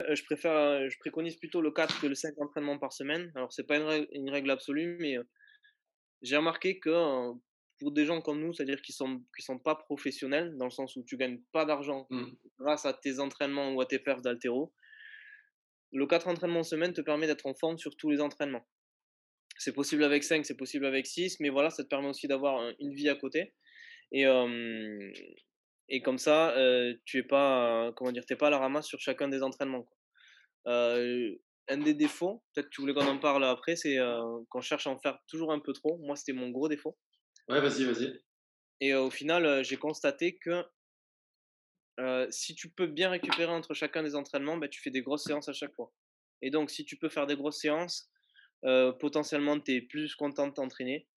je préfère, je préconise plutôt le 4 que le 5 entraînements par semaine. Alors, c'est pas une règle, une règle absolue, mais j'ai remarqué que pour des gens comme nous, c'est-à-dire qui sont qui sont pas professionnels, dans le sens où tu gagnes pas d'argent Mmh. grâce à tes entraînements ou à tes perfs d'altéro, le 4 entraînements semaine te permet d'être en forme sur tous les entraînements. C'est possible avec 5, c'est possible avec 6, mais voilà, ça te permet aussi d'avoir une vie à côté. Et, et comme ça, tu es pas, comment dire, t'es pas à la ramasse sur chacun des entraînements. Quoi. un des défauts, peut-être que tu voulais qu'on en parle après, c'est qu'on cherche à en faire toujours un peu trop. Moi, c'était mon gros défaut. Ouais, vas-y, vas-y. Et au final, j'ai constaté que si tu peux bien récupérer entre chacun des entraînements, bah, tu fais des grosses séances à chaque fois. Et donc, si tu peux faire des grosses séances, potentiellement, tu es plus content de t'entraîner.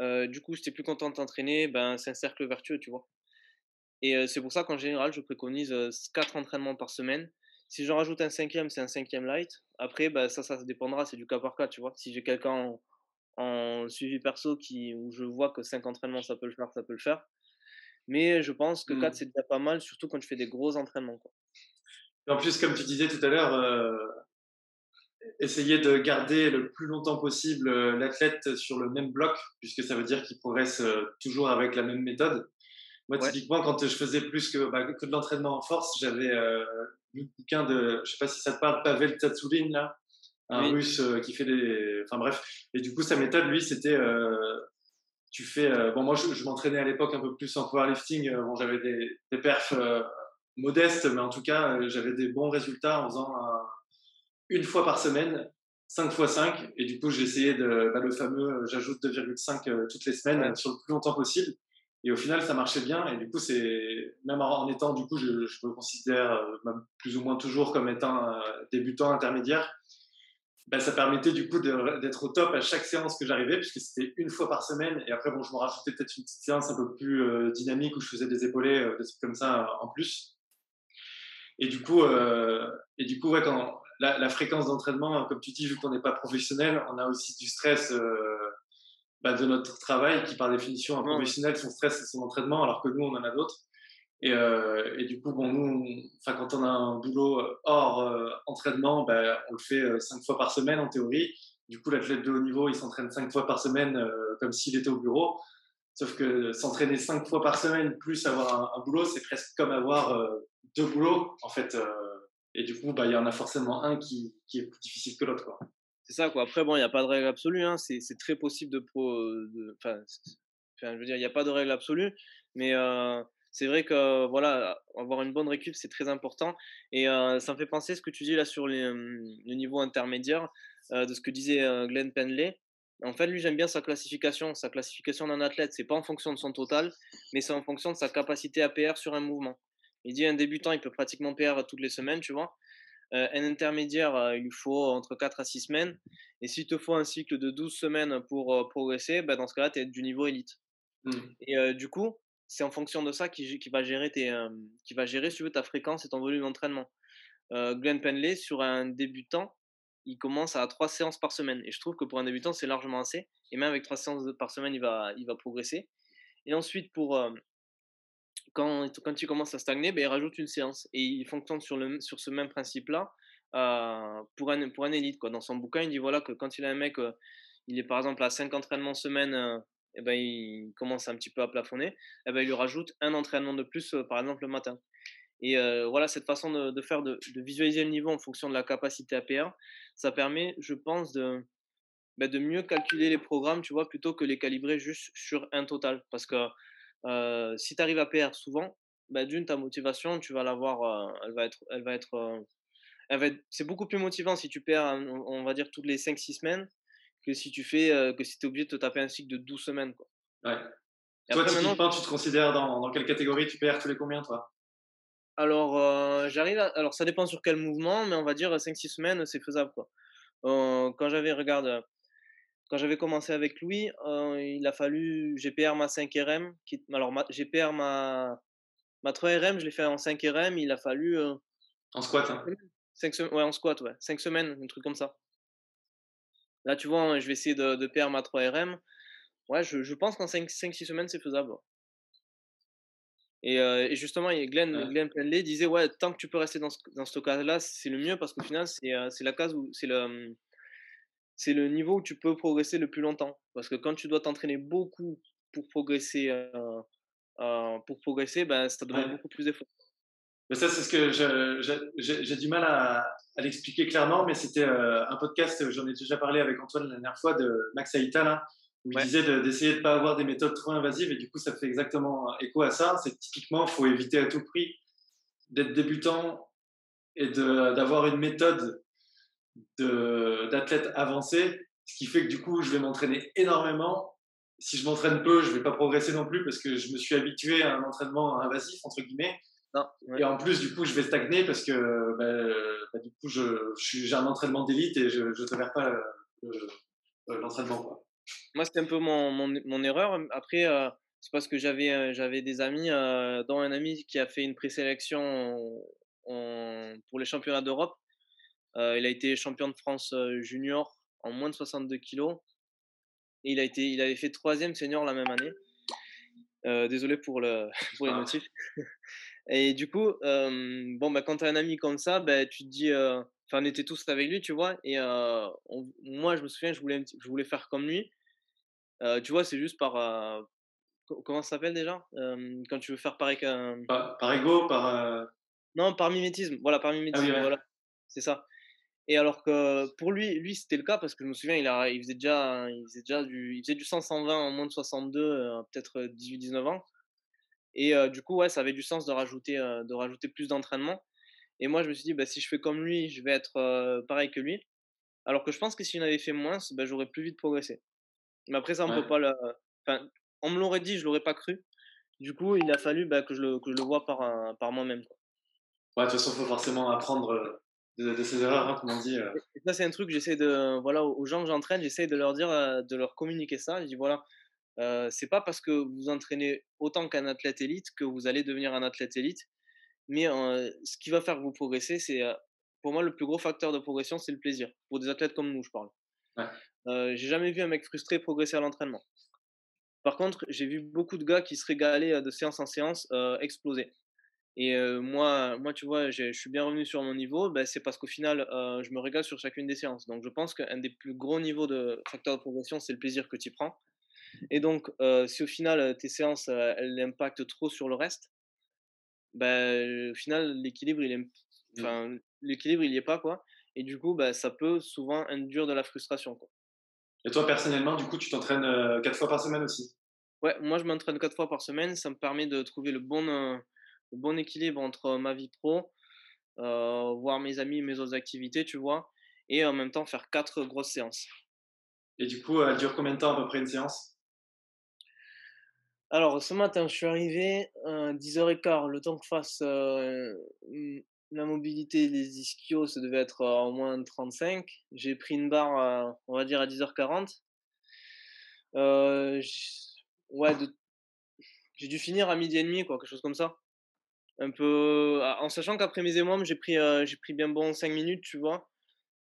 du coup, si tu es plus content de t'entraîner, ben, c'est un cercle vertueux, tu vois. Et c'est pour ça qu'en général, je préconise 4 entraînements par semaine. Si j'en rajoute un cinquième, c'est un cinquième light. Après, bah, ça, ça dépendra, c'est du cas par cas, tu vois. Si j'ai quelqu'un en, en, suivi perso qui, où je vois que 5 entraînements, ça peut le faire, ça peut le faire. Mais je pense que 4, Mmh. c'est déjà pas mal, surtout quand je fais des gros entraînements. Quoi. Et en plus, comme tu disais tout à l'heure, euh, essayer de garder le plus longtemps possible l'athlète sur le même bloc, puisque ça veut dire qu'il progresse toujours avec la même méthode. Moi, Ouais. typiquement, quand je faisais plus que, bah, que de l'entraînement en force, j'avais euh, lu le bouquin de, je sais pas si ça te parle, Pavel Tsatsouline, là, un Oui. russe euh, qui fait des. Enfin bref. Et du coup, sa méthode, lui, c'était. euh, tu fais. euh, bon, moi, je, je m'entraînais à l'époque un peu plus en powerlifting. bon, j'avais des, des perfs modestes, mais en tout cas, j'avais des bons résultats en faisant un- une fois par semaine, 5 fois 5. Et du coup, j'ai essayé de, bah, le fameux, j'ajoute 2,5 euh, toutes les semaines Ouais. sur le plus longtemps possible. Et au final, ça marchait bien. Et du coup, c'est même en étant, du coup, je, me considère euh, plus ou moins toujours comme étant euh, débutant intermédiaire. Ben, ça permettait du coup d'être au top à chaque séance que j'arrivais, puisque c'était une fois par semaine. Et après, bon, je me rajoutais peut-être une petite séance un peu plus euh, dynamique où je faisais des épaulés, euh, des trucs comme ça en plus. Et du coup, et du coup, ouais, quand la, fréquence d'entraînement, comme tu dis, vu qu'on n'est pas professionnel, on a aussi du stress bah, de notre travail, qui par définition, un ouais. professionnel, son stress, c'est son entraînement, alors que nous, on en a d'autres. Et, euh, et du coup, bon, nous, on- enfin, quand on a un boulot euh, hors euh, entraînement, ben, on le fait euh, cinq fois par semaine en théorie. Du coup, l'athlète de haut niveau, il s'entraîne cinq fois par semaine comme s'il était au bureau. Sauf que s'entraîner cinq fois par semaine plus avoir un, un boulot, c'est presque comme avoir deux boulots en fait. et du coup, bah, il y en a forcément un qui, qui est plus difficile que l'autre. quoi. C'est ça, quoi. Après, bon, il n'y a pas de règle absolue. Hein. C'est très possible de. Pro, enfin, je veux dire, il n'y a pas de règle absolue. Mais euh, c'est vrai que, voilà, avoir une bonne récup, c'est très important. Et euh, ça me fait penser ce que tu dis là sur euh, le niveau intermédiaire, euh, de ce que disait euh, Glenn Penley. En fait, lui, j'aime bien sa classification. Sa classification d'un athlète, c'est pas en fonction de son total, mais c'est en fonction de sa capacité à PR sur un mouvement. Il dit un débutant, il peut pratiquement PR toutes les semaines, tu vois. Euh, un intermédiaire, euh, il lui faut entre 4 à 6 semaines. Et s'il te faut un cycle de 12 semaines pour euh, progresser, bah, dans ce cas-là, tu es du niveau élite. Mm. Et du coup, c'est en fonction de ça qui, qui va gérer, tes, qui va gérer si tu veux, ta fréquence et ton volume d'entraînement. Glenn Penley, sur un débutant, il commence à 3 séances par semaine. Et je trouve que pour un débutant, c'est largement assez. Et même avec 3 séances par semaine, il va, il va progresser. Et ensuite, pour, quand, quand il commence à stagner, ben, il rajoute une séance. Et il fonctionne sur, le, sur ce même principe-là euh, pour, un, pour un élite. Quoi. Dans son bouquin, il dit voilà, que quand il a un mec, euh, il est par exemple à 5 entraînements semaine, euh, et ben, il commence un petit peu à plafonner, et ben, il lui rajoute un entraînement de plus, par exemple, le matin. Et voilà, cette façon de, de faire, de, de, visualiser le niveau en fonction de la capacité APR, ça permet, je pense, de, ben, de mieux calculer les programmes, tu vois, plutôt que les calibrer juste sur un total. Parce que euh, si tu arrives à PR souvent, ben, d'une, ta motivation, tu vas l'avoir, elle va être, elle va être, c'est beaucoup plus motivant si tu perds, on, on va dire, toutes les 5-6 semaines que si tu fais, que si tu es obligé de te taper un cycle de 12 semaines. Quoi. Ouais. Toi, après, maintenant, tu te considères dans, dans quelle catégorie? Tu perds tous les combien, toi? Alors, euh, j'arrive à... Alors, ça dépend sur quel mouvement, mais on va dire 5-6 semaines, c'est faisable. Quoi. Euh, quand j'avais, regarde, quand j'avais commencé avec Louis, euh, il a fallu, j'ai PR ma 5 RM, qui, alors ma, j'ai PR ma, ma 3 RM, je l'ai fait en 5 RM, il a fallu. Euh, en squat, hein 5 Ouais, en squat, ouais. 5 semaines, un truc comme ça. Là, tu vois, je vais essayer de, de PR ma 3 RM. Ouais, je, je pense qu'en 5-6 semaines, c'est faisable. Et, et justement, Glenn, Glenn Penley disait ouais, tant que tu peux rester dans ce, dans ce cas-là, c'est le mieux parce qu'au final, c'est la case où c'est le c'est le niveau où tu peux progresser le plus longtemps. Parce que quand tu dois t'entraîner beaucoup pour progresser, euh, euh, pour progresser ben, ça demande beaucoup plus d'efforts. Mais ça, c'est ce que j'ai du mal à, l'expliquer clairement, mais c'était euh, un podcast, j'en ai déjà parlé avec Antoine la dernière fois, de Max Aïta, où il disait d'essayer de ne pas avoir des méthodes trop invasives, et du coup, ça fait exactement écho à ça. C'est typiquement, il faut éviter à tout prix d'être débutant et d'avoir une méthode d'athlète avancé, ce qui fait que du coup, je vais m'entraîner énormément. Si je m'entraîne peu, je vais pas progresser non plus parce que je me suis habitué à un entraînement invasif, entre guillemets. Et en plus, du coup, je vais stagner parce que bah, bah, du coup, j'ai un entraînement d'élite et je ne tolère pas l'entraînement. Moi, c'était un peu mon, mon, erreur. Après, euh, c'est parce que j'avais euh, j'avais des amis, euh, dont un ami qui a fait une présélection pour les championnats d'Europe euh, il a été champion de France euh, junior en moins de 62 kilos. Et il, a été, il avait fait troisième senior la même année. Euh, désolé pour, le, pour les ah. motifs. Et du coup, bon, bah, quand tu as un ami comme ça, bah, tu te dis. Enfin, on était tous avec lui, tu vois. Et moi, je me souviens, je voulais, je voulais faire comme lui. tu vois, c'est juste par. comment ça s'appelle déjà? Quand tu veux faire pareil qu'un. Par, par, ego Par. Non, par mimétisme. Voilà, par ah mimétisme. Voilà. C'est ça. Et alors que pour lui, lui c'était le cas parce que je me souviens, il, a, il faisait déjà, il faisait déjà du, il faisait du 100-120 en moins de 62, euh, peut-être 18-19 ans. Et euh, du coup, ouais, ça avait du sens de rajouter, euh, de rajouter plus d'entraînement. Et moi, je me suis dit, bah, si je fais comme lui, je vais être pareil que lui. Alors que je pense que si j'en avais fait moins, bah, j'aurais plus vite progressé. Mais après, ça, on peut pas le. Enfin, on me l'aurait dit, je l'aurais pas cru. Du coup, il a fallu bah, que, je le, que je le vois par, par moi-même. Ouais, de toute façon, il faut forcément apprendre de, ces erreurs, hein, comme on dit. Euh. ça, c'est un truc que j'essaie de. Voilà, aux gens que j'entraîne, j'essaie de leur dire, euh, de leur communiquer ça. Je dis voilà, euh, c'est pas parce que vous entraînez autant qu'un athlète élite que vous allez devenir un athlète élite. Mais ce qui va faire que vous progressez, c'est. pour moi, le plus gros facteur de progression, c'est le plaisir. Pour des athlètes comme nous, je parle. Ouais. j'ai jamais vu un mec frustré progresser à l'entraînement. Par contre, j'ai vu beaucoup de gars qui se régalaient de séance en séance exploser. Et moi, moi, tu vois, je suis bien revenu sur mon niveau, ben, c'est parce qu'au final, je me régale sur chacune des séances. Donc, je pense qu'un des plus gros niveaux de facteur de progression, c'est le plaisir que tu prends. Et donc, si au final, tes séances, elles impactent trop sur le reste, ben, au final, l'équilibre, il est, mmh. l'équilibre, il n'y est pas, quoi. Et du coup, ben, ça peut souvent induire de la frustration, quoi. Et toi, personnellement, du coup, tu t'entraînes quatre fois par semaine aussi? Ouais, moi, je m'entraîne quatre fois par semaine. Ça me permet de trouver le bon bon équilibre entre ma vie pro, euh, voir mes amis, mes autres activités, tu vois, et en même temps faire quatre grosses séances. Et du coup, elle dure combien de temps à peu près une séance? Alors, ce matin, je suis arrivé à 10h15, le temps que fasse euh, la mobilité des ischios, ça devait être en moins de 35. J'ai pris une barre, on va dire, à 10h40. Euh, ouais, j'ai dû finir à midi et demi, quoi, quelque chose comme ça un peu ah, en sachant qu'après mes émois j'ai pris euh, j'ai pris bien bon 5 minutes tu vois.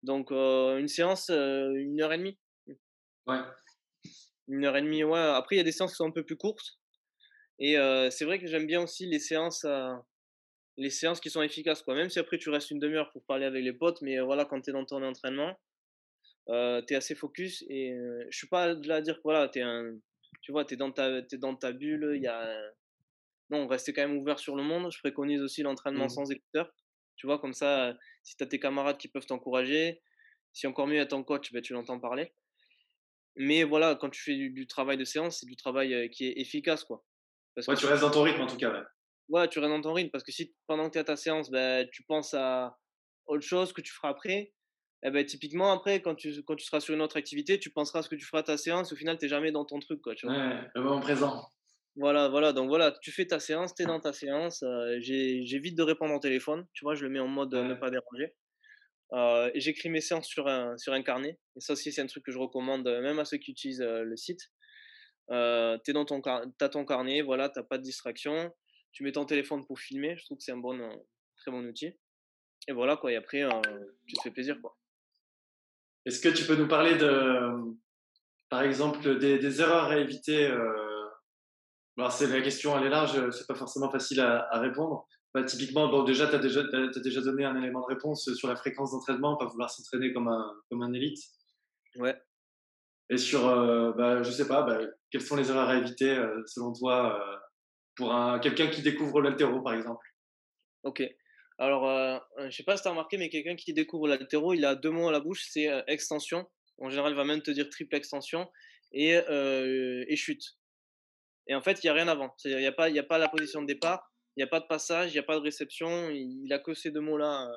Donc euh, une séance euh, une heure et demie. Ouais. Une heure et demie ouais. Après il y a des séances qui sont un peu plus courtes. Et c'est vrai que j'aime bien aussi les séances les séances qui sont efficaces quoi. Même si après tu restes une demi-heure pour parler avec les potes mais voilà quand tu es dans ton entraînement tu es assez focus et je suis pas là à dire que voilà es un tu vois tu es dans ta es dans ta bulle il y a non, rester quand même ouvert sur le monde. Je préconise aussi l'entraînement mmh. sans écouteurs. Tu vois, comme ça, si tu as tes camarades qui peuvent t'encourager, si encore mieux à ton coach, ben, tu l'entends parler. Mais voilà, quand tu fais du, travail de séance, c'est du travail qui est efficace. Quoi. Parce ouais, tu restes dans ton rythme en tout cas. Ouais, tu restes dans ton rythme parce que si pendant que tu es à ta séance, ben, tu penses à autre chose que tu feras après, eh ben, typiquement après, quand tu, quand tu seras sur une autre activité, tu penseras à ce que tu feras à ta séance. Au final, tu n'es jamais dans ton truc. Quoi, tu vois. Ouais, le moment présent. Voilà, voilà. Donc voilà, tu fais ta séance, tu es dans ta séance. J'évite de répondre au téléphone. Tu vois, je le mets en mode ne pas déranger. J'écris mes séances sur un, sur un carnet. Et ça aussi, c'est un truc que je recommande même à ceux qui utilisent le site. tu dans ton as ton carnet, voilà, tu pas de distraction. Tu mets ton téléphone pour filmer. Je trouve que c'est un bon, très bon outil. Et voilà, quoi. Et après, tu te fais plaisir, quoi. Est-ce que tu peux nous parler de, par exemple, des, des erreurs à éviter Alors, c'est la question, elle est large, c'est pas forcément facile à, répondre. Bah, typiquement, bon, déjà, tu as déjà, as, déjà donné un élément de réponse sur la fréquence d'entraînement, pas vouloir s'entraîner comme un, comme un élite. Ouais. Et sur, euh, bah, je sais pas, bah, quelles sont les erreurs à éviter euh, selon toi euh, pour un, quelqu'un qui découvre l'altéro, par exemple? Ok. Alors, je sais pas si tu as remarqué, mais quelqu'un qui découvre l'altéro, il a deux mots à la bouche c'est extension. En général, il va même te dire triple extension et, et chute. Et en fait, il n'y a rien avant. Il n'y a, pas, a pas la position de départ, il n'y a pas de passage, il n'y a pas de réception. Il, a que ces deux mots-là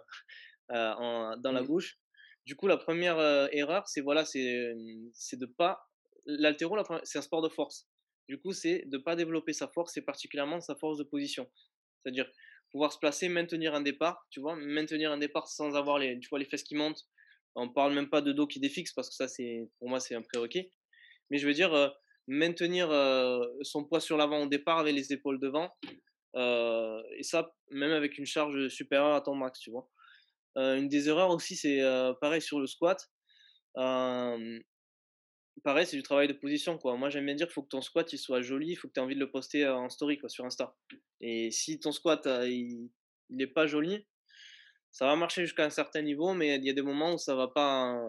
dans la mmh. bouche. Du coup, la première erreur, c'est voilà, c'est de pas. L'altéro, c'est un sport de force. Du coup, c'est de ne pas développer sa force et particulièrement sa force de position. C'est-à-dire pouvoir se placer, maintenir un départ, tu vois, maintenir un départ sans avoir les, tu vois, les fesses qui montent. On parle même pas de dos qui défixe parce que ça, c'est pour moi, c'est un prérequis. Mais je veux dire, maintenir son poids sur l'avant au départ avec les épaules devant. et ça, même avec une charge supérieure à ton max, tu vois une des erreurs aussi, c'est pareil sur le squat. pareil, c'est du travail de position. Quoi. Moi, j'aime bien dire qu'il faut que ton squat soit joli, il faut que tu aies envie de le poster en story quoi, sur Insta. Et si ton squat il n'est pas joli, ça va marcher jusqu'à un certain niveau, mais il y a des moments où ça va pas,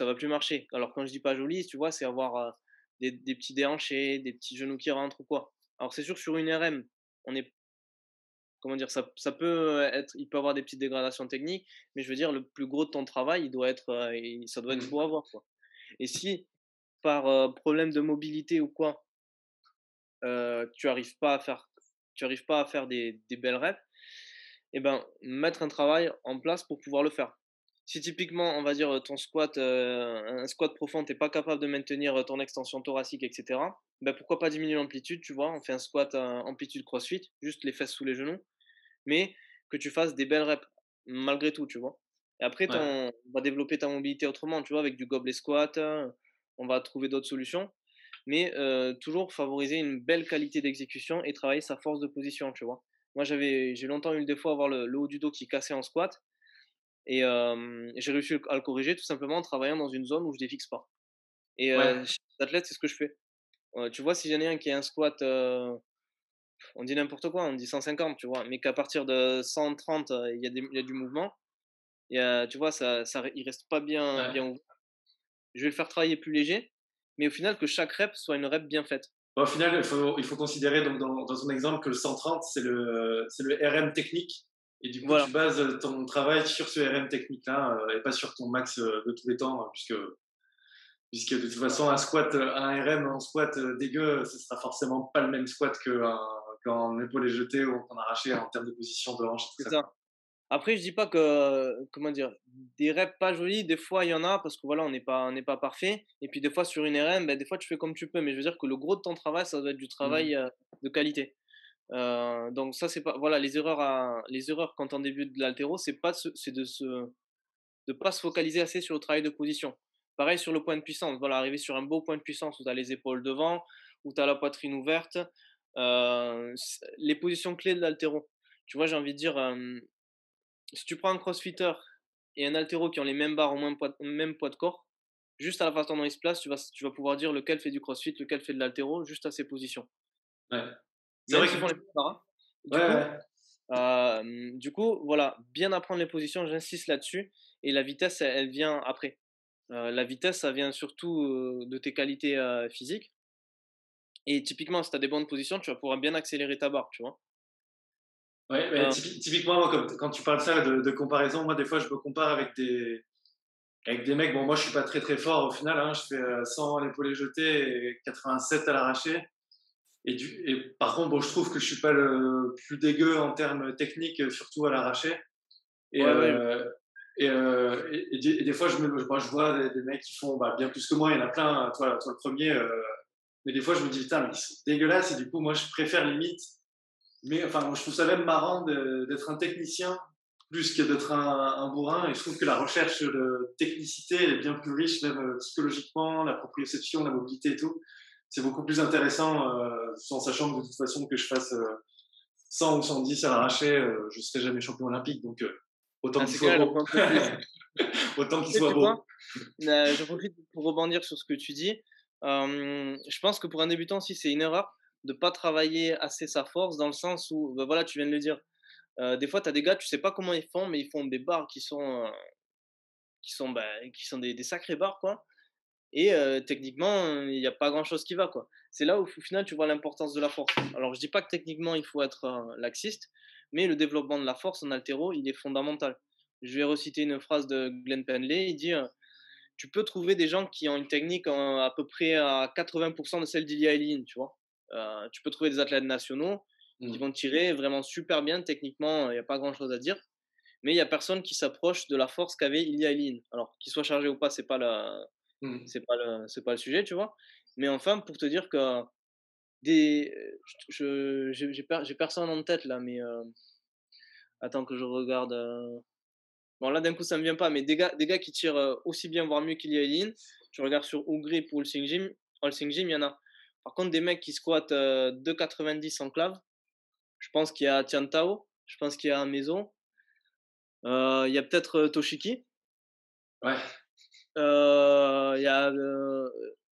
va plus marcher. Alors quand je dis pas joli, tu vois, c'est avoir des, des, petits déhanchés, des petits genoux qui rentrent ou quoi. Alors c'est sûr sur une RM, on est comment dire, ça, ça, peut être, il peut avoir des petites dégradations techniques, mais je veux dire, le plus gros de ton travail, il doit être, ça doit être mmh. beau à voir, quoi. Et si, par problème de mobilité ou quoi, tu arrives pas à faire, tu arrives pas à faire des, des belles reps, et eh ben, mettre un travail en place pour pouvoir le faire. Si typiquement, on va dire, ton squat, un squat profond, tu n'es pas capable de maintenir ton extension thoracique, etc., ben pourquoi pas diminuer l'amplitude, tu vois, on fait un squat amplitude crossfit, juste les fesses sous les genoux, mais que tu fasses des belles reps malgré tout, tu vois? Et après, on va développer ta mobilité autrement, tu vois, avec du gobelet squat, on va trouver d'autres solutions, mais toujours favoriser une belle qualité d'exécution et travailler sa force de position, tu vois? Moi, j'avais, j'ai longtemps eu le défaut d'avoir le, le, haut du dos qui cassait en squat, et j'ai réussi à le corriger tout simplement en travaillant dans une zone où je défixe pas. Et chez les athlètes, c'est ce que je fais. tu vois, si j'en ai un qui a un squat on dit n'importe quoi, on dit 150, tu vois, mais qu'à partir de 130, il y, a y a du mouvement, tu vois, ça, ça, il reste pas bien, bien ouvert. Je vais le faire travailler plus léger, mais au final, que chaque rep soit une rep bien faite. au final, il faut, il faut considérer donc, dans, dans son exemple que le 130, c'est le, le RM technique. Et du coup, tu bases ton travail sur ce RM technique-là et pas sur ton max de tous les temps, puisque, puisque de toute façon, un squat, un RM en squat dégueu, ce sera forcément pas le même squat qu'un quand épaule est jetée ou qu'on arraché en termes de position de hanche. C'est ça. Après, je dis pas que, comment dire, des reps pas jolis, des fois il y en a parce que voilà, on n'est pas, on pas parfait. Et puis des fois sur une RM, ben, des fois tu fais comme tu peux. Mais je veux dire que le gros de ton travail, ça doit être du travail mmh. de qualité. Donc ça c'est pas, voilà, les erreurs, les erreurs quand on débute de l'altéro, c'est pas, c'est de se, de pas se focaliser assez sur le travail de position. Pareil sur le point de puissance. Voilà, arriver sur un beau point de puissance où tu as les épaules devant, où tu as la poitrine ouverte, les positions clés de l'altéro. Tu vois, j'ai envie de dire, si tu prends un crossfitter et un altéro qui ont les mêmes barres au même poids, même poids de corps, juste à la façon dont ils se placent, tu vas, tu vas pouvoir dire lequel fait du crossfit, lequel fait de l'altéro, juste à ces positions. C'est vrai qu'ils font les barres. Du, coup, du coup, voilà, bien apprendre les positions, j'insiste là-dessus. Et la vitesse, elle, vient après. la vitesse, ça vient surtout de tes qualités physiques. Et typiquement, si tu as des bonnes positions, tu vas pouvoir bien accélérer ta barre, tu vois. Oui, mais typiquement, quand tu parles ça de, comparaison, moi, des fois, je me compare avec des, avec des mecs. Bon, moi, je suis pas très très fort au final. Hein, je fais 100 à l'épaulé jeté et 87 à l'arraché. Et, et, par contre, bon, je trouve que je suis pas le plus dégueu en termes techniques, surtout à l'arraché. Et, euh, euh, et, et, des fois, je, me, moi, je vois des, mecs qui font bah, bien plus que moi. Il y en a plein. Toi, toi le premier, euh, mais des fois, je me dis, putain, mais ils sont dégueulasses. Et du coup, moi, je préfère limite. Mais enfin, je trouve ça même marrant d'être un technicien plus que d'être un, bourrin. Et je trouve que la recherche de technicité est bien plus riche, même psychologiquement, la proprioception, la mobilité et tout. C'est beaucoup plus intéressant, euh, en sachant que de toute façon, que je fasse 100 euh, ou 110 à l'arraché, je ne serai jamais champion olympique. Donc, autant qu'il soit beau. autant qu'il soit beau. je profite pour rebondir sur ce que tu dis je pense que pour un débutant aussi, c'est une erreur de pas travailler assez sa force dans le sens où, bah, voilà, tu viens de le dire. Euh, des fois, tu as des gars, tu sais pas comment ils font, mais ils font des barres qui sont, euh, qui sont, bah, qui sont des, des sacrés barres, quoi. Et euh, techniquement, il n'y a pas grand chose qui va, quoi. C'est là où, au final, tu vois l'importance de la force. Alors, je dis pas que techniquement, il faut être laxiste, mais le développement de la force en altéro, il est fondamental. Je vais reciter une phrase de Glenn Penley, il dit Tu peux trouver des gens qui ont une technique à peu près à 80% de celle d'Ilia Eileen, tu vois. tu peux trouver des athlètes nationaux qui mmh. vont tirer vraiment super bien, techniquement, il n'y a pas grand-chose à dire. Mais il n'y a personne qui s'approche de la force qu'avait Ilia Eileen. Alors, qu'il soit chargé ou pas, c'est pas, la... Mmh. c'est pas, le... c'est pas le sujet, tu vois. Mais enfin, pour te dire que des... je, j'ai, personne en tête là, mais attends que je regarde. Bon, là, d'un coup, ça me vient pas, mais des gars, des gars qui tirent aussi bien, voire mieux qu'Ilia Eileen, tu regardes sur Ougré pour le Sing Gym, All Sing Gym, il y en a. Par contre, des mecs qui squattent 2,90 en clave, je pense qu'il y a Tiantao, je pense qu'il y a Maison, il y a peut-être Toshiki. Ouais. Euh, il y a,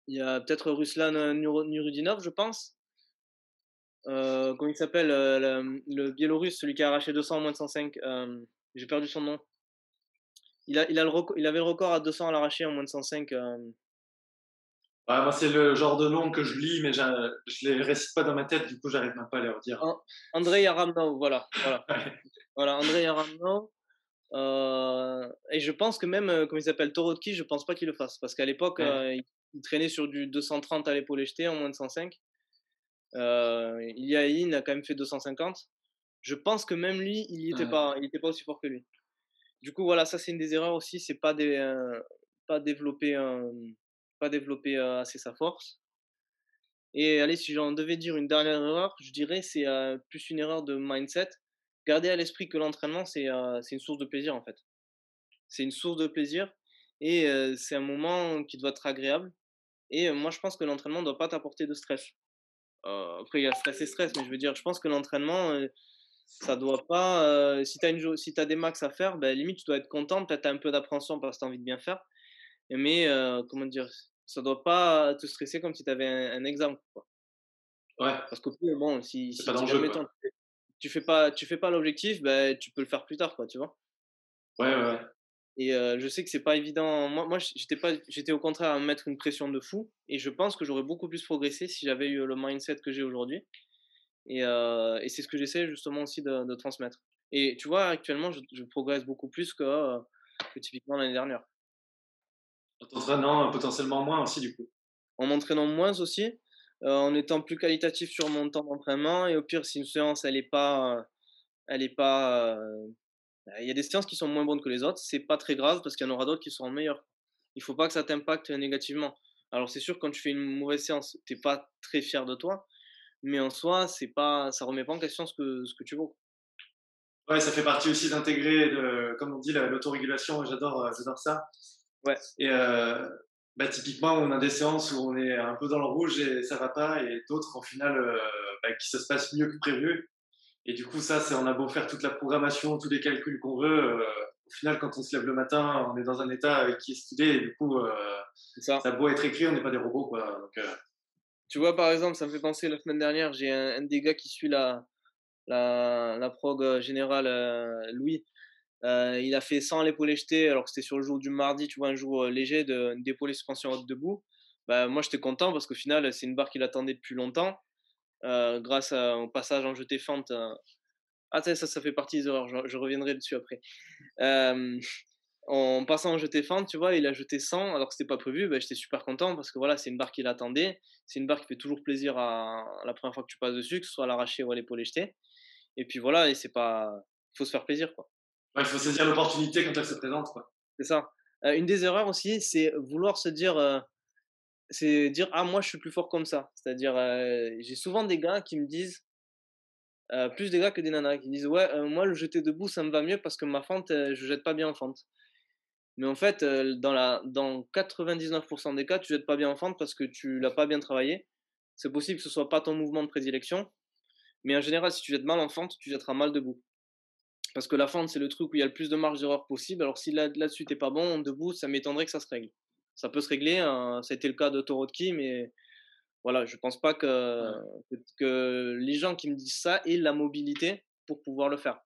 y a peut-être Ruslan Nurudinov, je pense. Euh, comment il s'appelle le, le, Biélorusse, celui qui a arraché 200 en moins de 105. J'ai perdu son nom. Il, a, il, a le il avait le record à 200 à l'arraché en moins de 105 moi, c'est le genre de nom que je lis, mais je ne les récite pas dans ma tête, du coup, j'arrive même pas à les redire. André Yaramno, voilà. Voilà, voilà André Yaramno. Euh, et je pense que même, euh, comme il s'appelle, Torotki, je pense pas qu'il le fasse. Parce qu'à l'époque, euh, il, traînait sur du 230 à l'épaule jetée en moins de 105. Euh, Il a quand même fait 250. Je pense que même lui, il n'était pas, il était pas aussi fort que lui. Du coup, voilà, ça c'est une des erreurs aussi, c'est pas, des, pas développer pas développé assez sa force. Et allez, si j'en devais dire une dernière erreur, je dirais c'est plus une erreur de mindset. Garder à l'esprit que l'entraînement, c'est une source de plaisir en fait. C'est une source de plaisir et c'est un moment qui doit être agréable. Et moi, je pense que l'entraînement ne doit pas t'apporter de stress. après, il y a stress et stress, mais je veux dire, je pense que l'entraînement, ça doit pas. si tu as, si as des max à faire, ben, limite, tu dois être content. Peut-être un peu d'appréhension parce que tu as envie de bien faire. Mais, comment dire, ça doit pas te stresser comme si tu avais un, exemple. Quoi. Ouais. Parce que bon, si, si pas tu fais pas, tu fais pas l'objectif, ben, tu peux le faire plus tard, quoi, tu vois? Ouais, ouais. Et euh, je sais que c'est pas évident. Moi, moi j'étais pas, j'étais au contraire à me mettre une pression de fou. Et je pense que j'aurais beaucoup plus progressé si j'avais eu le mindset que j'ai aujourd'hui. Et, euh, et c'est ce que j'essaie justement aussi de, de, transmettre. Et tu vois, actuellement, je, je progresse beaucoup plus que, euh, que typiquement l'année dernière. En t'entraînant potentiellement moins aussi, du coup. En m'entraînant moins aussi, euh, en étant plus qualitatif sur mon temps d'entraînement. Et au pire, si une séance, elle est pas. elle est pas. Euh, il y a des séances qui sont moins bonnes que les autres. C'est pas très grave parce qu'il y en aura d'autres qui seront meilleures. Il faut pas que ça t'impacte négativement. Alors, c'est sûr, quand tu fais une mauvaise séance, tu n'es pas très fier de toi. Mais en soi, c'est pas, ça remet pas en question ce que, ce que tu vaux. Ouais, ça fait partie aussi d'intégrer, comme on dit, l'autorégulation. J'adore, j'adore ça. Ouais. Et euh, bah, typiquement, on a des séances où on est un peu dans le rouge et ça va pas, et d'autres, au final, euh, bah, qui se passe mieux que prévu. Et du coup, ça, c'est on a beau faire toute la programmation, tous les calculs qu'on veut. Euh, au final, quand on se lève le matin, on est dans un état qui est stylé, et du coup, ça. ça. a beau être écrit, on n'est pas des robots. Quoi. Donc, tu vois, par exemple, ça me fait penser la semaine dernière, j'ai un, un, des gars qui suit la, la, la prog générale, Louis, euh, il a fait 100 à l'épaule jeté, alors que c'était sur le jour du mardi, tu vois, un jour euh, léger d'épaule suspension haute debout. Bah, moi, j'étais content parce qu'au final, c'est une barre qu'il attendait depuis longtemps. Euh, grâce au passage en jeté fente. Ah, ça, ça fait partie des erreurs, je, reviendrai dessus après. en passant en jeté fente, tu vois, il a jeté 100 alors que c'était pas prévu. Bah, j'étais super content parce que voilà, c'est une barre qu'il attendait. C'est une barre qui fait toujours plaisir à, la première fois que tu passes dessus, que ce soit à l'arraché ou à l'épaule jeté. Et puis voilà, et c'est pas. Il faut se faire plaisir, quoi il faut saisir l'opportunité quand elle se présente. C'est ça. Euh, une des erreurs aussi, c'est vouloir se dire, euh, c'est dire ah moi je suis plus fort comme ça. C'est-à-dire, euh, j'ai souvent des gars qui me disent, plus des gars que des nanas, qui disent ouais moi le jeter debout ça me va mieux parce que ma fente je jette pas bien en fente. Mais en fait, dans, la, dans 99% des cas, tu jettes pas bien en fente parce que tu l'as pas bien travaillé. C'est possible que ce soit pas ton mouvement de prédilection, mais en général, si tu jettes mal en fente, tu jetteras mal debout. Parce que la fente, c'est le truc où il y a le plus de marge d'erreur possible. Alors si là, là-dessus, t'es pas bon, debout, ça m'étonnerait que ça se règle. Ça peut se régler, hein. ça a été le cas de Torotki, mais Voilà, je pense pas que, que, les gens qui me disent ça aient la mobilité pour pouvoir le faire.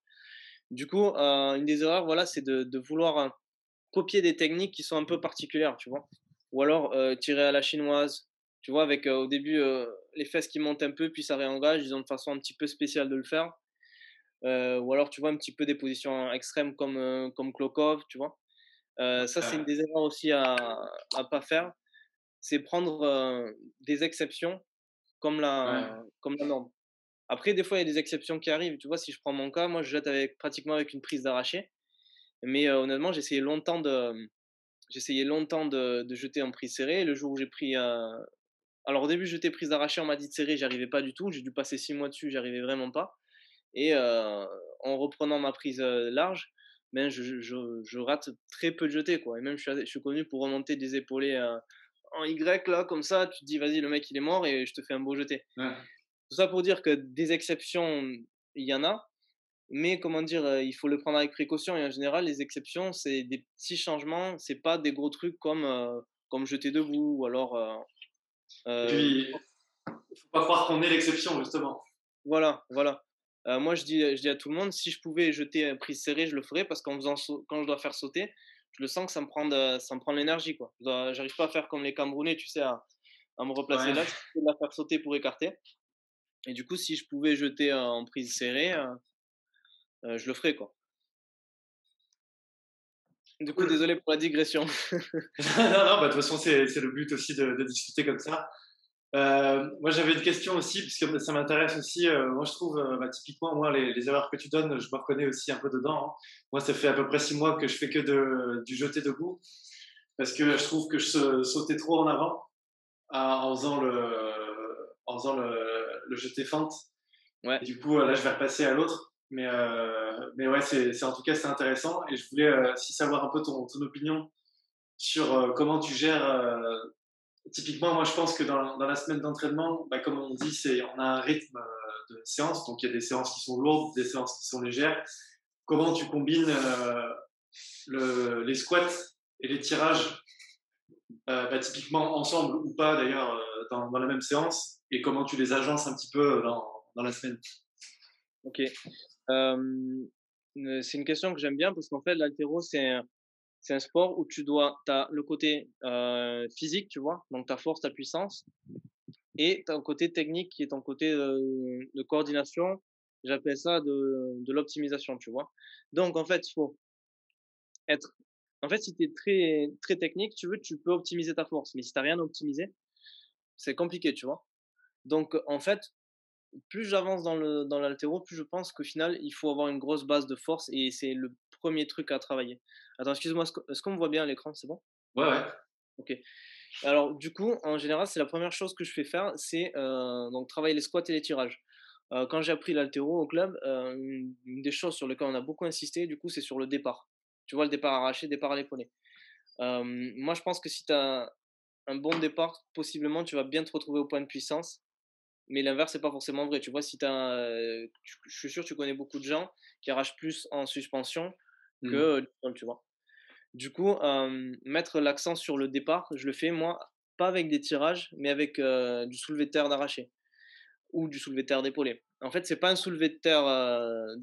Du coup, une des erreurs, voilà, c'est de, de vouloir copier des techniques qui sont un peu particulières, tu vois. Ou alors tirer à la chinoise, tu vois, avec au début les fesses qui montent un peu, puis ça réengage, ils ont une façon un petit peu spéciale de le faire. Ou alors, tu vois, un petit peu des positions extrêmes comme, comme Klokov, tu vois. ça, c'est une des erreurs aussi à ne pas faire. C'est prendre des exceptions comme la, comme la norme. Après, des fois, il y a des exceptions qui arrivent. Tu vois, si je prends mon cas, moi, je jette avec, pratiquement avec une prise d'arraché. Mais honnêtement, j'ai essayé longtemps de, j'essayais longtemps de, de, jeter en prise serrée. Le jour où j'ai pris. Alors, au début, j'étais prise d'arraché, on m'a dit de serrer, j'arrivais pas du tout. J'ai dû passer six mois dessus, j'arrivais vraiment pas. Et en reprenant ma prise large, ben, je, je, je, rate très peu de jetés. Quoi. Et même, je suis, je suis connu pour remonter des épaulés en Y, là, comme ça. Tu te dis, vas-y, le mec, il est mort et je te fais un beau jeté. Tout ça pour dire que des exceptions, il y en a. Mais comment dire, il faut le prendre avec précaution. Et en général, les exceptions, c'est des petits changements. C'est pas des gros trucs comme, comme jeter debout ou alors. Euh, puis, il faut pas croire qu'on est l'exception, justement. Voilà, voilà. Moi, je dis, je dis à tout le monde, si je pouvais jeter un prise serrée, je le ferais parce qu'en faisant quand je dois faire sauter, je le sens que ça me prend de, ça me prend l'énergie quoi. J'arrive pas à faire comme les Camerounais, tu sais, à, à me replacer là, je peux la faire sauter pour écarter. Et du coup, si je pouvais jeter en prise serrée, euh, je le ferais quoi. Du coup, désolé pour la digression. non, non, bah, de toute façon, c'est le but aussi de, discuter comme ça. Euh, moi, j'avais une question aussi, puisque ça m'intéresse aussi. Euh, moi, je trouve, bah, typiquement, moi, les, erreurs que tu donnes, je me reconnais aussi un peu dedans. Hein. Moi, ça fait à peu près six mois que je fais que de, du jeté debout, parce que je trouve que je sautais trop en avant en faisant le, en faisant le, le jeté fente. Ouais. du coup, là, je vais repasser à l'autre. Mais, euh, mais ouais, c'est, en tout cas, c'est intéressant. Et je voulais euh, aussi savoir un peu ton, ton opinion sur euh, comment tu gères. Typiquement, moi, je pense que dans, la semaine d'entraînement, bah, comme on dit, on a un rythme de séance. Donc, il y a des séances qui sont lourdes, des séances qui sont légères. Comment tu combines le, les squats et les tirages, bah, typiquement ensemble ou pas d'ailleurs, dans, la même séance, et comment tu les agences un petit peu dans, la semaine? Ok c'est une question que j'aime bien parce qu'en fait, l'altéro, c'est un, sport où tu dois, tu as le côté physique, tu vois, donc ta force, ta puissance, et tu as un côté technique qui est ton côté de coordination. J'appelle ça de, l'optimisation, tu vois. Donc, en fait, faut être. En fait, si tu es très, très technique, tu veux, tu peux optimiser ta force. Mais si tu rien optimisé, c'est compliqué, tu vois. Donc, en fait, plus j'avance dans le dans l'altéro, plus je pense qu'au final, il faut avoir une grosse base de force et c'est le premier truc à travailler. Attends, excuse-moi, est-ce qu'on me voit bien à l'écran C'est bon? Ouais, ouais. Ok. Alors, du coup, en général, c'est la première chose que je fais faire, c'est euh, donc travailler les squats et les tirages. Euh, quand j'ai appris l'altéro au club, euh, une des choses sur lesquelles on a beaucoup insisté, du coup, c'est sur le départ. Tu vois, le départ arraché, départ à l'épaulé. moi, je pense que si tu as un bon départ, possiblement, tu vas bien te retrouver au point de puissance mais l'inverse, c'est pas forcément vrai. Tu vois, si as je suis sûr que tu connais beaucoup de gens qui arrachent plus en suspension mmh. que tu vois. Du coup, mettre l'accent sur le départ, je le fais moi, pas avec des tirages, mais avec du soulevé de terre d'arraché ou du soulevé de terre d'épaulé. En fait, c'est pas un soulevé de terre,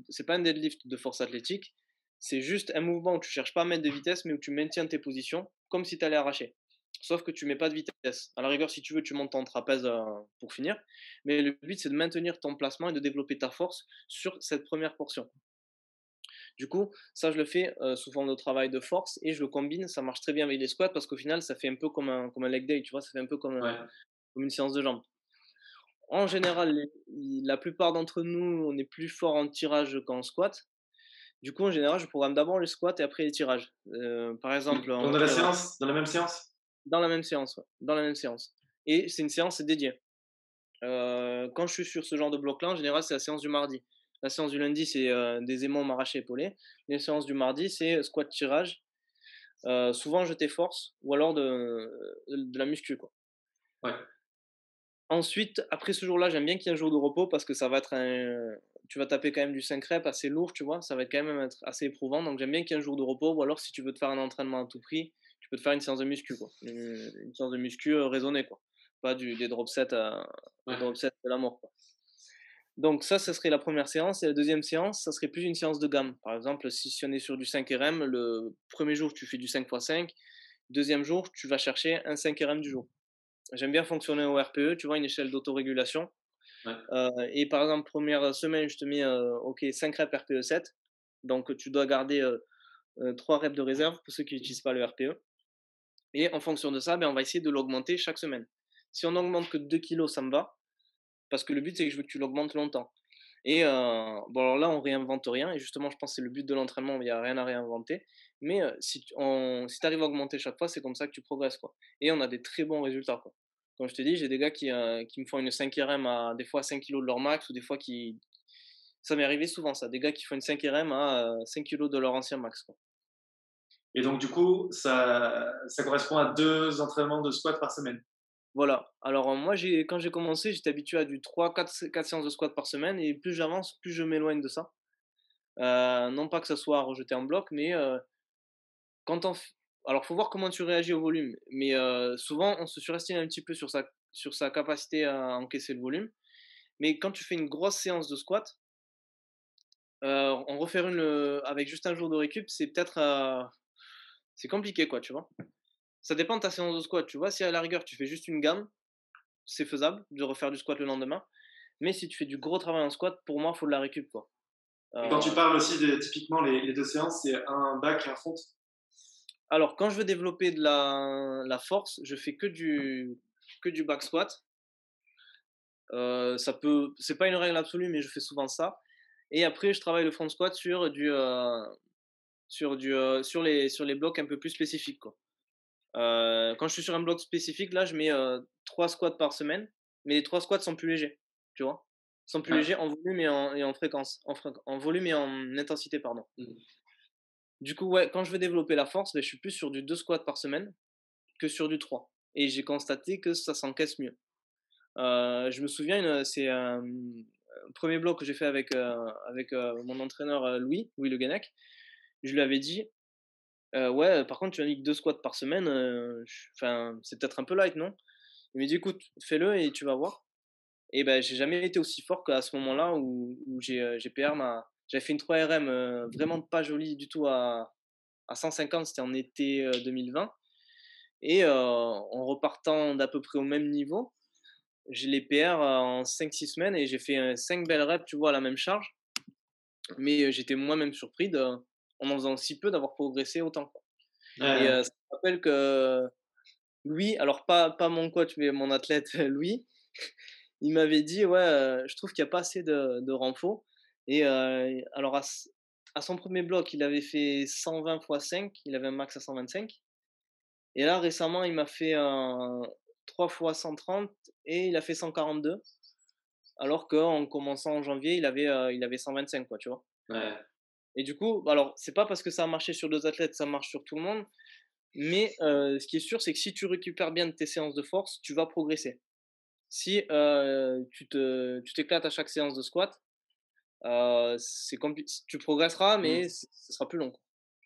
c'est pas un deadlift de force athlétique, c'est juste un mouvement où tu cherches pas à mettre de vitesse, mais où tu maintiens tes positions comme si tu allais arracher sauf que tu mets pas de vitesse. À la rigueur, si tu veux, tu montes en trapèze pour finir, mais le but c'est de maintenir ton placement et de développer ta force sur cette première portion. Du coup, ça je le fais euh, sous forme de travail de force et je le combine, ça marche très bien avec les squats parce qu'au final ça fait un peu comme un, comme un leg day, tu vois, ça fait un peu comme, comme une séance de jambes. En général, la plupart d'entre nous, on est plus fort en tirage qu'en squat. Du coup, en général, je programme d'abord les squats et après les tirages. Euh, par exemple. Dans la séance, dans la même séance? Dans la même séance, dans la même séance. Et c'est une séance dédiée. Euh, quand je suis sur ce genre de bloc-là, en général, c'est la séance du mardi. La séance du lundi, c'est euh, des aimants m'arracher épaulés. Les séances du mardi, c'est squat tirage. Euh, souvent jeter force ou alors de, de la muscu. Quoi. Ouais. Ensuite, après ce jour-là, j'aime bien qu'il y ait un jour de repos parce que ça va être un. Tu vas taper quand même du 5 reps assez lourd, tu vois. Ça va être quand même être assez éprouvant. Donc j'aime bien qu'il y ait un jour de repos. Ou alors, si tu veux te faire un entraînement à tout prix, tu peux te faire une séance de muscu, quoi. Une, séance de muscu euh, raisonnée, quoi. pas du, des drop sets, drop sets de la mort. Donc ça, ça serait la première séance. Et la deuxième séance, ça serait plus une séance de gamme. Par exemple, si on est sur du 5 RM, le premier jour, tu fais du 5 x 5. Deuxième jour, tu vas chercher un 5 RM du jour. J'aime bien fonctionner au RPE, tu vois, une échelle d'autorégulation. Euh, et par exemple, première semaine, je te mets euh, OK, 5 reps RPE 7. Donc tu dois garder euh, 3 reps de réserve pour ceux qui n'utilisent pas le RPE. Et en fonction de ça, ben, on va essayer de l'augmenter chaque semaine. Si on augmente que 2 kg, ça me va. Parce que le but, c'est que je veux que tu l'augmentes longtemps. Et euh, bon, alors là, on réinvente rien. Et justement, je pense que c'est le but de l'entraînement. Il n'y a rien à réinventer. Mais euh, si tu arrives à augmenter chaque fois, c'est comme ça que tu progresses. Quoi. Et on a des très bons résultats. Quoi. Comme je te dis, j'ai des gars qui, euh, me font une 5 RM à des fois 5 kg de leur max ou des fois qui. Ça m'est arrivé souvent, ça. Des gars qui font une 5 RM à 5 kg de leur ancien max. Quoi. Et donc, du coup, ça, ça correspond à deux entraînements de squat par semaine? Voilà. Alors, moi, j'ai, quand j'ai commencé, j'étais habitué à du 3, 4, 4 séances de squat par semaine. Et plus j'avance, plus je m'éloigne de ça. Euh, non pas que ça soit rejeté en bloc, mais euh, quand on. Alors, faut voir comment tu réagis au volume. Mais euh, souvent, on se surestime un petit peu sur sa, sur sa capacité à encaisser le volume. Mais quand tu fais une grosse séance de squat, en refaire une avec juste un jour de récup, c'est peut-être. c'est compliqué, quoi, tu vois? Ça dépend de ta séance de squat. Tu vois, si à la rigueur, tu fais juste une gamme, c'est faisable de refaire du squat le lendemain. Mais si tu fais du gros travail en squat, pour moi, il faut de la récup. Quoi. quand tu euh, parles aussi de typiquement les, deux séances, c'est un back et un front? Alors, quand je veux développer de la, la force, je fais que du, que du back squat. Euh, ça peut, c'est pas une règle absolue, mais je fais souvent ça. Et après, je travaille le front squat sur du, euh, sur du, euh, sur les, sur les blocs un peu plus spécifiques. Quoi. Euh, quand je suis sur un bloc spécifique, là, je mets euh, 3 squats par semaine, mais les 3 squats sont plus légers, tu vois? sont plus légers en volume et en, et en fréquence, en, en, volume et en intensité, pardon. Mmh. Du coup, ouais, quand je veux développer la force, ben, je suis plus sur du 2 squats par semaine que sur du 3. Et j'ai constaté que ça s'encaisse mieux. Euh, je me souviens, c'est un, premier bloc que j'ai fait avec, euh, avec euh, mon entraîneur Louis, Louis Le Guenec. Je lui avais dit, euh, ouais, par contre, tu que deux squats par semaine. Enfin, c'est peut-être un peu light, non? Il m'a dit, écoute, fais-le et tu vas voir. Et ben, j'ai jamais été aussi fort qu'à ce moment-là où, j'ai PR ma. J'avais fait une 3RM vraiment pas jolie du tout à, à 150, c'était en été 2020. Et en repartant d'à peu près au même niveau, j'ai les PR en 5-6 semaines et j'ai fait 5 belles reps, tu vois, à la même charge. Mais j'étais moi-même surpris de, en en faisant si peu d'avoir progressé autant. Et euh, ça me rappelle que Louis, alors pas, pas mon coach, mais mon athlète Louis, il m'avait dit Ouais, euh, je trouve qu'il n'y a pas assez de, de renfort. Et euh, alors, à, son premier bloc, il avait fait 120 x 5, il avait un max à 125. Et là, récemment, il m'a fait un 3 x 130 et il a fait 142. Alors qu'en commençant en janvier, il avait, il avait 125, quoi, tu vois. Ouais. Et du coup, alors, c'est pas parce que ça a marché sur deux athlètes, ça marche sur tout le monde. Mais euh, ce qui est sûr, c'est que si tu récupères bien tes séances de force, tu vas progresser. Si euh, tu t'éclates à chaque séance de squat, euh, tu progresseras, mais mmh. ce sera plus long.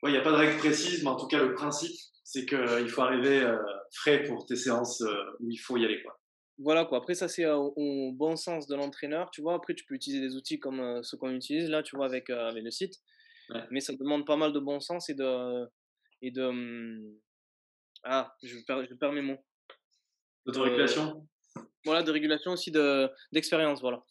Il n'y a pas de règle précise, mais en tout cas, le principe, c'est qu'il faut arriver frais pour tes séances où il faut y aller. Quoi. Voilà quoi. Après, ça, c'est au, bon sens de l'entraîneur. Tu vois, après, tu peux utiliser des outils comme ceux qu'on utilise là, tu vois, avec, avec le site. Mais ça demande pas mal de bon sens et de. Et de mmh, ah, je perds, je perds mes mots. D'autorégulation? Voilà, de régulation aussi d'expérience, voilà.